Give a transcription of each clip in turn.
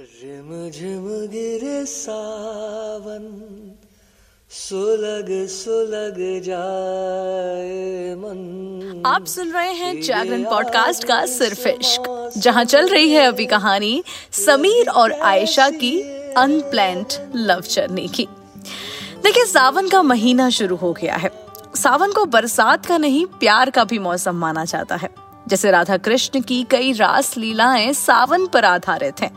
Rim झिम गिरे सावन सुलग सुलग जाए मन। आप सुन रहे हैं जागरण पॉडकास्ट का सिर्फ़ इश्क जहाँ चल रही है अभी कहानी समीर और आयशा की अनप्लैंड लव जर्नी की। देखिए सावन का महीना शुरू हो गया है। सावन को बरसात का नहीं प्यार का भी मौसम माना जाता है। जैसे राधा कृष्ण की कई रास लीलाएँ सावन पर आधारित हैं।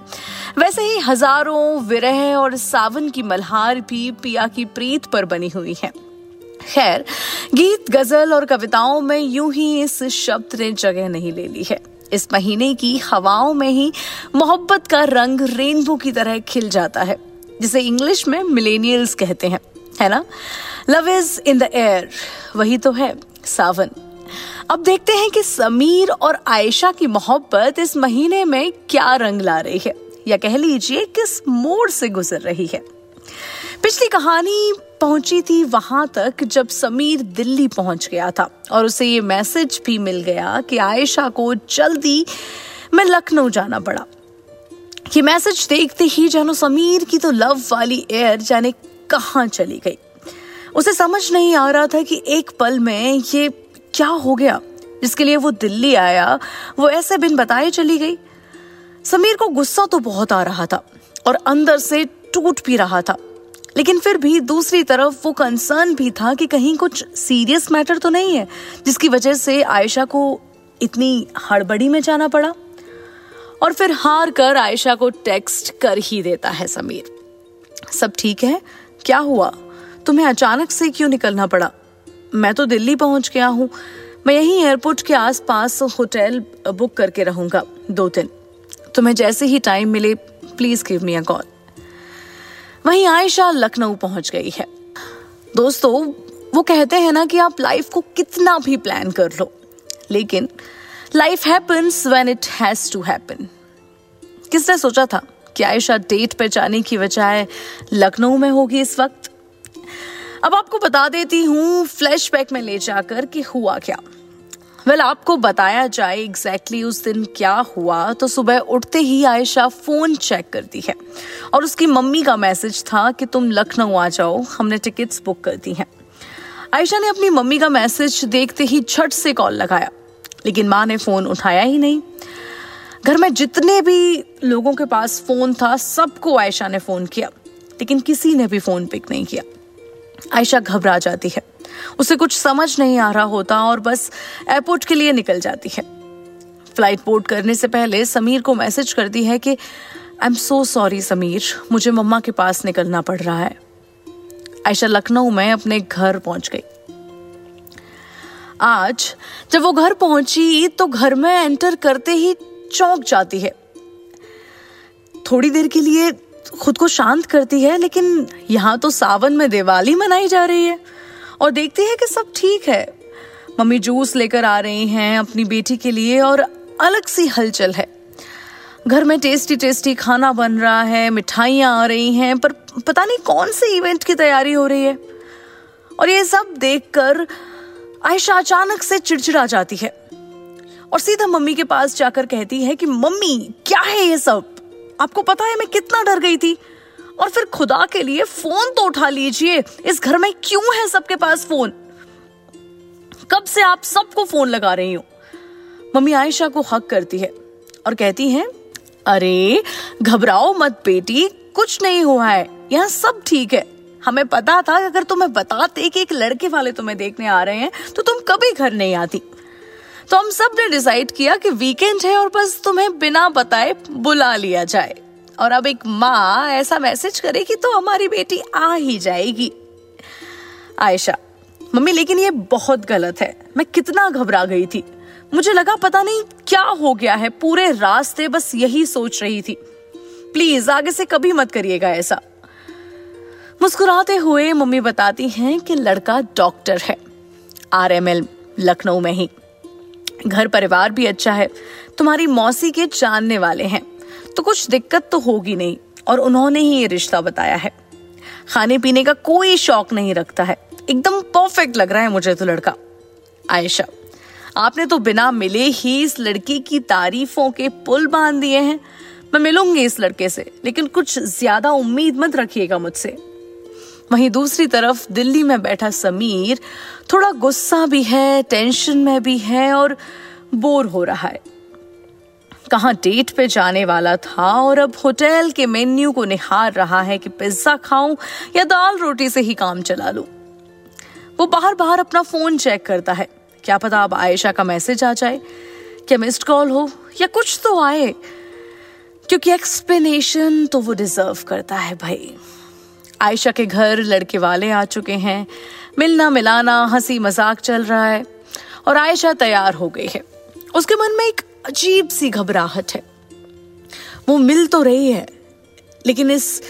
वैसे ही हज़ारों विरह और सावन की मल्हार भी पिया की प्रीत पर बनी हुई है। खैर, गीत, गज़ल और कविताओं में यूँ ही इस शब्द ने जगह नहीं ले ली है। इस महीने की हवाओं में ही मोहब्बत का रंग रेनबो की तरह खिल जाता है, जिसे इंग्लिश में मिलेनियल्स कहते हैं। है ना? Love is in the air वही तो है, सावन। अब देखते हैं कि समीर और आयशा की मोहब्बत इस महीने में क्या रंग ला रही है। या कह लीजिए, किस मोड़ से गुजर रही है। पिछली कहानी पहुँची थी वहाँ तक जब समीर दिल्ली पहुँच गया था। और उसे ये मैसेज भी मिल गया कि आयशा को जल्दी में लखनऊ जाना पड़ा। ये मैसेज देखते ही जानो समीर की तो लव वाली एयर जाने कहाँ चली गई। उसे समझ नहीं आ रहा था कि एक पल में ये क्या हो गया? जिसके लिए वो दिल्ली आया। वो ऐसे बिन बताए चली गई। समीर को गुस्सा तो बहुत आ रहा था और अंदर से टूट भी रहा था। लेकिन फिर भी दूसरी तरफ़ वो कंसर्न भी था कि कहीं कुछ सीरियस मैटर तो नहीं है, जिसकी वजह से आयशा को इतनी हड़बड़ी में जाना पड़ा। और फिर हार कर आयशा को टेक्स्ट कर ही देता है समीर। सब ठीक है? क्या हुआ? तुम्हें अचानक से क्यों निकलना पड़ा? मैं तो दिल्ली पहुँच गया हूँ। मैं यहीं एयरपोर्ट के आसपास होटल बुक करके रहूँगा, दो दिन। तुम्हें जैसे ही टाइम मिले please give me a call वहीं आयशा लखनऊ पहुँच गई है। दोस्तों, वो कहते हैं ना कि आप लाइफ को कितना भी प्लान कर लो, लेकिन life happens when it has to happen किसने सोचा था कि आयशा डेट पर जाने की बजाय लखनऊ में होगी इस वक्त? अब आपको बता देती हूँ फ्लैशबैक में ले जाकर कि हुआ क्या। वेल well, आपको बताया जाए एग्जैक्टली exactly उस दिन क्या हुआ तो सुबह उठते ही आयशा फ़ोन चेक करती है। और उसकी मम्मी का मैसेज था कि तुम लखनऊ आ जाओ हमने टिकट्स बुक कर दी हैं। आयशा ने अपनी मम्मी का मैसेज देखते ही झट से कॉल लगाया लेकिन माँ ने फ़ोन उठाया ही नहीं। घर में जितने भी लोगों के पास फ़ोन था सबको आयशा ने फ़ोन किया लेकिन किसी ने भी फ़ोन पिक नहीं किया। आयशा घबरा जाती है। उसे कुछ समझ नहीं आ रहा होता और बस एयरपोर्ट के लिए निकल जाती है। फ़्लाइट बोर्ड करने से पहले समीर को मैसेज करती है कि I am so sorry Sameer. मुझे मम्मा के पास निकलना पड़ रहा है। आयशा लखनऊ में अपने घर पहुँच गई। आज जब वो घर पहुँची तो घर में एंटर करते ही चौंक जाती है। थोड़ी देर के लिए खुद को शांत करती है, लेकिन यहाँ तो सावन में दिवाली मनाई जा रही है। और देखती है कि सब ठीक है। मम्मी जूस लेकर आ रही हैं अपनी बेटी के लिए और अलग सी हलचल है। घर में टेस्टी टेस्टी खाना बन रहा है, मिठाइयाँ आ रही हैं, पर पता नहीं कौन से इवेंट की तैयारी हो रही है। और ये सब देखकर आयशा अचानक से चिड़चिड़ा जाती है। और सीधा मम्मी के पास जाकर कहती है कि, मम्मी, क्या है ये सब? आपको पता है मैं कितना डर गई थी? और फिर खुदा के लिए फ़ोन तो उठा लीजिए। इस घर में क्यों है सबके पास फ़ोन? कब से आप सबको फ़ोन लगा रही हो? मम्मी आयशा को हक करती है और कहती है, अरे, घबराओ मत बेटी, कुछ नहीं हुआ है। यहाँ सब ठीक है। हमें पता था अगर तुम्हें बताते कि एक लड़के वाले तुम्हें देखने आ रहे हैं तो तुम कभी घर नहीं आती। तो हम सबने डिसाइड किया कि वीकेंड है और बस तुम्हें बिना बताए बुला लिया जाए। और अब एक माँ ऐसा मैसेज करेगी तो हमारी बेटी आ ही जाएगी। आयशा, मम्मी, लेकिन ये बहुत गलत है। मैं कितना घबरा गई थी। मुझे लगा पता नहीं क्या हो गया है। पूरे रास्ते बस यही सोच रही थी। प्लीज़, आगे से कभी मत करिएगा ऐसा। मुस्कुराते हुए मम्मी बताती हैं कि लड़का डॉक्टर है, आरएमएल, लखनऊ में ही। घर परिवार भी अच्छा है, तुम्हारी मौसी के जानने वाले हैं। तो कुछ दिक्कत तो होगी नहीं, और उन्होंने ही ये रिश्ता बताया है। खाने पीने का कोई शौक नहीं रखता है। एकदम परफेक्ट लग रहा है मुझे तो लड़का। आयशा, आपने तो बिना मिले ही इस लड़की की तारीफों के पुल बाँध दिए हैं। मैं मिलूँगी इस लड़के से, लेकिन कुछ ज़्यादा उम्मीद मत रखिएगा मुझसे। वहीं दूसरी तरफ़ दिल्ली में बैठा समीर, थोड़ा गुस्सा भी है टेंशन में भी है और बोर हो रहा है। कहाँ डेट पे जाने वाला था और अब होटल के मेन्यू को निहार रहा है कि पिज्जा खाऊं या दाल रोटी से ही काम चला लूँ। वो बाहर बाहर अपना फ़ोन चेक करता है। क्या पता अब आयशा का मैसेज आ जाए, क्या मिस्ड कॉल हो, या कुछ तो आए। क्योंकि एक्सप्लेनेशन तो वो डिजर्व करता है भाई। आयशा के घर लड़के वाले आ चुके हैं। मिलना मिलाना हँसी मज़ाक चल रहा है और आयशा तैयार हो गई है। उसके मन में एक अजीब सी घबराहट है। वो मिल तो रही है लेकिन इस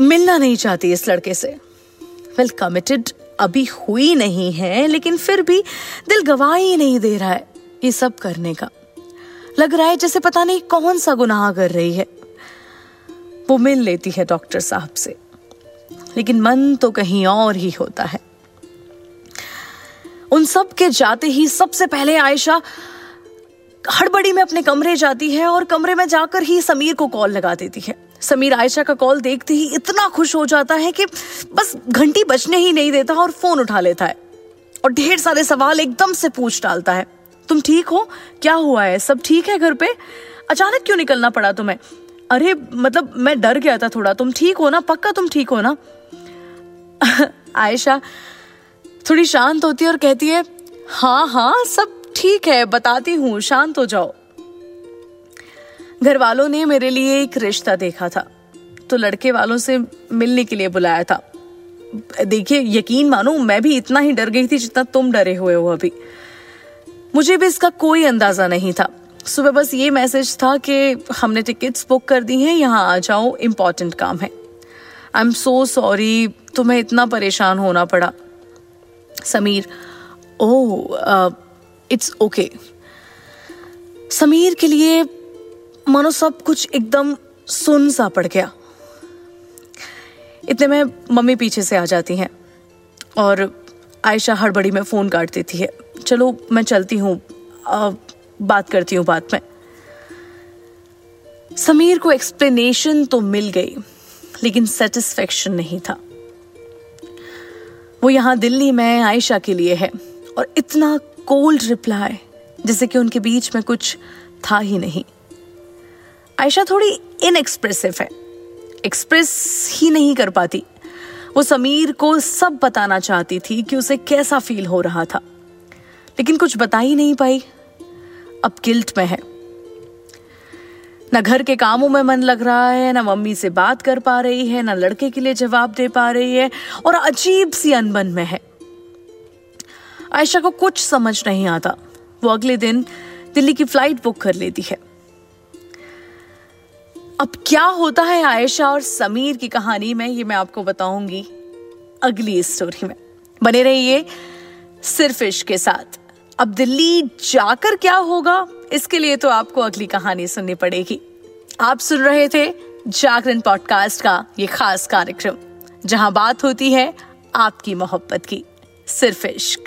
मिलना नहीं चाहती इस लड़के से। वेल well, कमिटेड अभी हुई नहीं है लेकिन फिर भी दिल गवाही नहीं दे रहा है ये सब करने का। लग रहा है जैसे पता नहीं कौन सा गुनाह कर रही है। वो मिल लेती है डॉक्टर साहब से। लेकिन मन तो कहीं और ही होता है। उन सब के जाते ही सबसे पहले आयशा हड़बड़ी में अपने कमरे जाती है और कमरे में जाकर ही समीर को कॉल लगा देती है। समीर आयशा का कॉल देखते ही इतना खुश हो जाता है कि बस घंटी बजने ही नहीं देता और फ़ोन उठा लेता है। और ढेर सारे सवाल एकदम से पूछ डालता है। तुम ठीक हो? क्या हुआ है? सब ठीक है घर पे? अचानक क्यों निकलना पड़ा तुम्हें? अरे मतलब मैं डर गया था थोड़ा। तुम ठीक हो ना? पक्का तुम ठीक हो ना? आयशा थोड़ी शांत होती है और कहती है हाँ हाँ सब ठीक है, बताती हूँ, शांत हो जाओ। घर वालों ने मेरे लिए एक रिश्ता देखा था तो लड़के वालों से मिलने के लिए बुलाया था। देखिए, यकीन मानो, मैं भी इतना ही डर गई थी जितना तुम डरे हुए हो अभी। मुझे भी इसका कोई अंदाज़ा नहीं था। सुबह बस ये मैसेज था कि हमने टिकट्स बुक कर दी हैं, यहाँ आ जाओ इंपॉर्टेंट काम है। आई एम सो सॉरी तुम्हें इतना परेशान होना पड़ा। Sameer oh it's okay Sameer के लिए मानो सब कुछ एकदम सुन सा पड़ गया। इतने में मम्मी पीछे से आ जाती हैं और आयशा हड़बड़ी में फ़ोन काट देती है। चलो, मैं चलती हूँ। बात करती हूँ बात में। समीर को एक्सप्लेनेशन तो मिल गई, लेकिन सेटिस्फेक्शन नहीं था। वो यहाँ दिल्ली में आयशा के लिए है और इतना कोल्ड रिप्लाई जैसे कि उनके बीच में कुछ था ही नहीं। आयशा थोड़ी इनएक्सप्रेसिव है एक्सप्रेस ही नहीं कर पाती। वो समीर को सब बताना चाहती थी कि उसे कैसा फील हो रहा था, लेकिन कुछ बता ही नहीं पाई। अब गिल्ट में है। न घर के कामों में मन लग रहा है, न मम्मी से बात कर पा रही है, न लड़के के लिए जवाब दे पा रही है और अजीब सी अनबन में है। आयशा को कुछ समझ नहीं आता। वो अगले दिन दिल्ली की फ़्लाइट बुक कर लेती है। अब क्या होता है आयशा और समीर की कहानी में, ये मैं आपको बताऊँगी अगली स्टोरी में। बने रहिए सिर्फ़ इश्क के साथ। अब दिल्ली जाकर क्या होगा? इसके लिए तो आपको अगली कहानी सुननी पड़ेगी। आप सुन रहे थे जागरण पॉडकास्ट का ये खास कार्यक्रम, जहाँ बात होती है आपकी मोहब्बत की। सिर्फ़ इश्क।